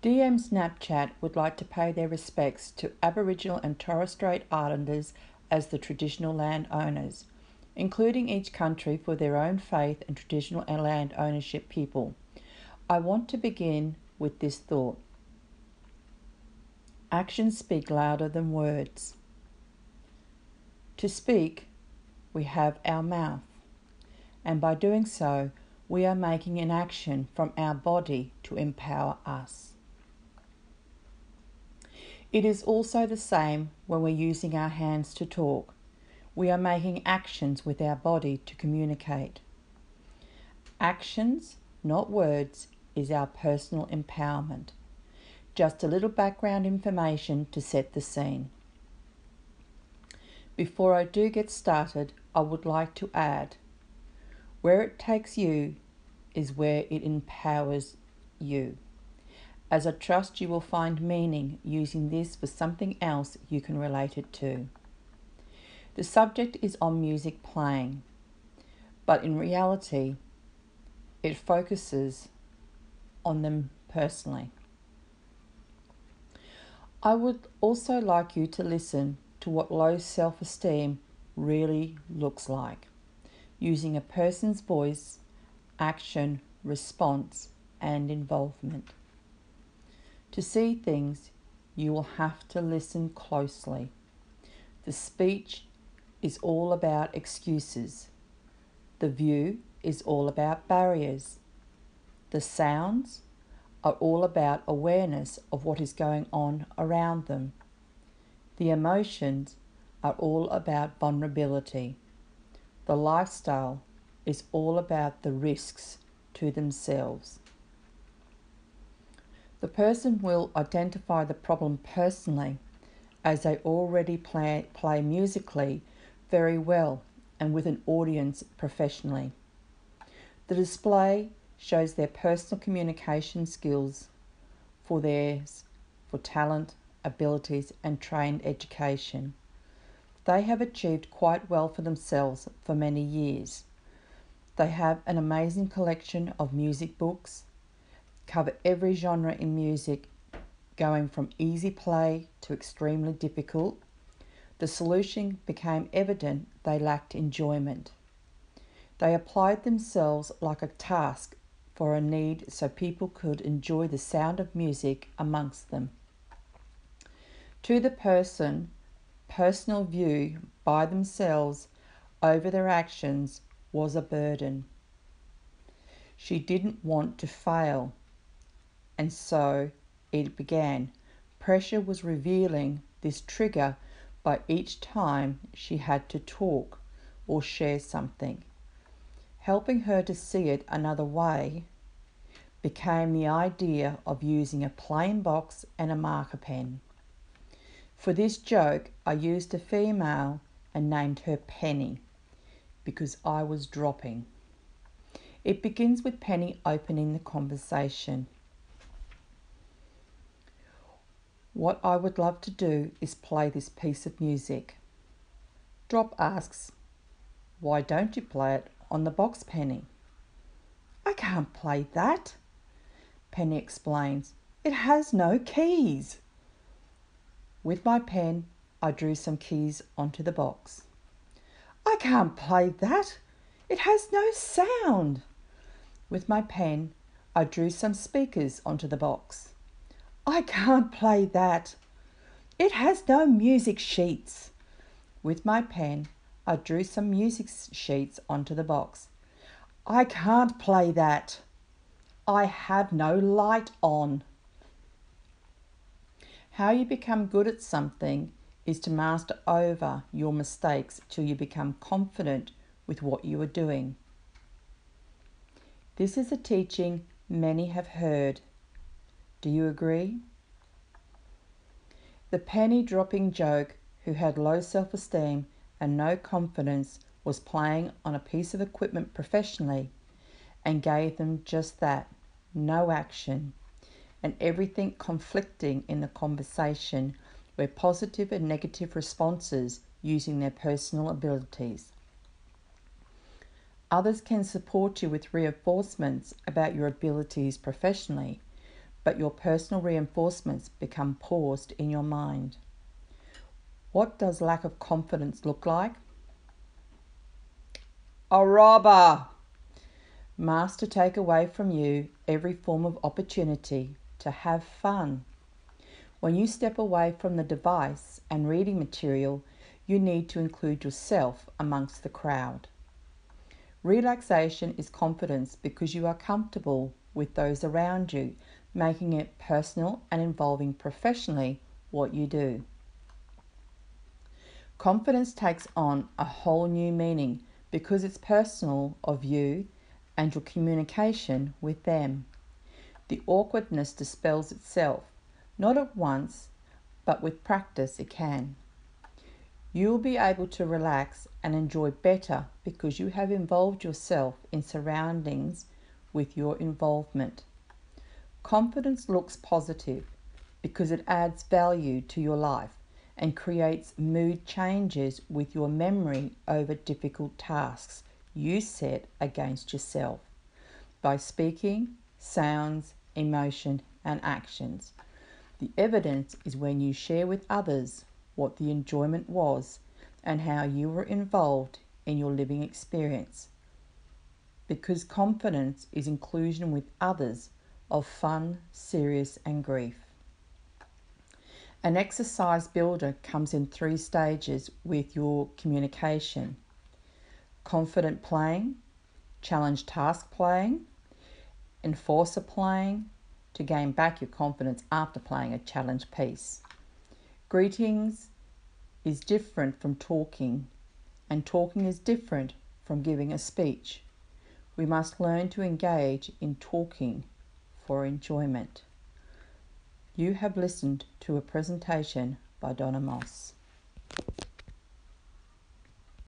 DM Snapchat would like to pay their respects to Aboriginal and Torres Strait Islanders as the traditional land owners, including each country for their own faith and traditional land ownership people. I want to begin with this thought Actions speak louder than words. To speak, we have our mouth, and by doing so, we are making an action from our body to empower us. It is also the same when we're using our hands to talk. We are making actions with our body to communicate. Actions, not words, is our personal empowerment. Just a little background information to set the scene. Before I do get started, I would like to add where it takes you is where it empowers you as I trust you will find meaning using this for something else you can relate it to. The subject is on music playing, but in reality, it focuses on them personally. I would also like you to listen to what low self esteem really looks like using a person's voice, action, response, and involvement. To see things, you will have to listen closely. The speech is all about excuses. The view is all about barriers. The sounds are all about awareness of what is going on around them. The emotions are all about vulnerability. The lifestyle is all about the risks to themselves. The person will identify the problem personally as they already play, play musically very well and with an audience professionally. The display shows their personal communication skills for theirs, for talent, abilities, and trained education. They have achieved quite well for themselves for many years. They have an amazing collection of music books, cover every genre in music, going from easy play to extremely difficult, the solution became evident they lacked enjoyment. They applied themselves like a task for a need so people could enjoy the sound of music amongst them. To the person, personal view by themselves over their actions was a burden. She didn't want to fail and so it began. Pressure was revealing this trigger by each time she had to talk or share something. Helping her to see it another way became the idea of using a plain box and a marker pen. For this joke, I used a female and named her Penny because I was dropping. It begins with Penny opening the conversation. What I would love to do is play this piece of music. Drop asks, Why don't you play it on the box, Penny? I can't play that. Penny explains, It has no keys. With my pen, I drew some keys onto the box. I can't play that. It has no sound. With my pen, I drew some speakers onto the box. I can't play that. It has no music sheets. With my pen, I drew some music sheets onto the box. I can't play that. I have no light on. How you become good at something is to master over your mistakes till you become confident with what you are doing. This is a teaching many have heard do you agree? The penny dropping joke who had low self esteem and no confidence was playing on a piece of equipment professionally and gave them just that no action and everything conflicting in the conversation were positive and negative responses using their personal abilities. Others can support you with reinforcements about your abilities professionally, but your personal reinforcements become paused in your mind. What does lack of confidence look like? A robber! Master take away from you every form of opportunity to have fun. When you step away from the device and reading material, you need to include yourself amongst the crowd. Relaxation is confidence because you are comfortable with those around you, making it personal and involving professionally what you do. Confidence takes on a whole new meaning because it's personal of you and your communication with them. The awkwardness dispels itself, not at once, but with practice it can. You will be able to relax and enjoy better because you have involved yourself in surroundings with your involvement. Confidence looks positive because it adds value to your life and creates mood changes with your memory over difficult tasks you set against yourself by speaking, sounds, emotion, and actions. The evidence is when you share with others what the enjoyment was and how you were involved in your living experience. Because confidence is inclusion with others of fun, serious, and grief. An exercise builder comes in three stages with your communication confident playing, challenge task playing, enforcer playing to gain back your confidence after playing a challenge piece. Greetings is different from talking, and talking is different from giving a speech. We must learn to engage in talking for enjoyment. You have listened to a presentation by Donna Moss.